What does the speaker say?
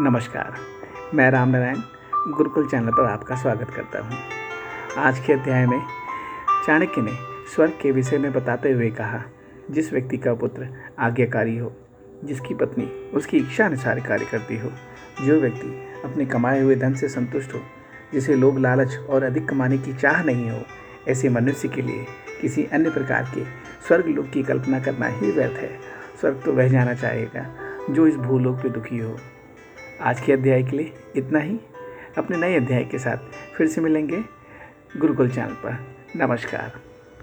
नमस्कार। मैं राम नारायण, गुरुकुल चैनल पर आपका स्वागत करता हूँ। आज के अध्याय में चाणक्य ने स्वर्ग के विषय में बताते हुए कहा, जिस व्यक्ति का पुत्र आज्ञाकारी हो, जिसकी पत्नी उसकी इच्छा अनुसार कार्य करती हो, जो व्यक्ति अपने कमाए हुए धन से संतुष्ट हो, जिसे लोग लालच और अधिक कमाने की चाह नहीं हो, ऐसे मनुष्य के लिए किसी अन्य प्रकार के स्वर्ग लोक की कल्पना करना ही व्यर्थ है। स्वर्ग तो वह जाना चाहेगा, जो इस भूलोक पे दुखी हो। आज के अध्याय के लिए इतना ही। अपने नए अध्याय के साथ फिर से मिलेंगे गुरुकुल चैनल पर। नमस्कार।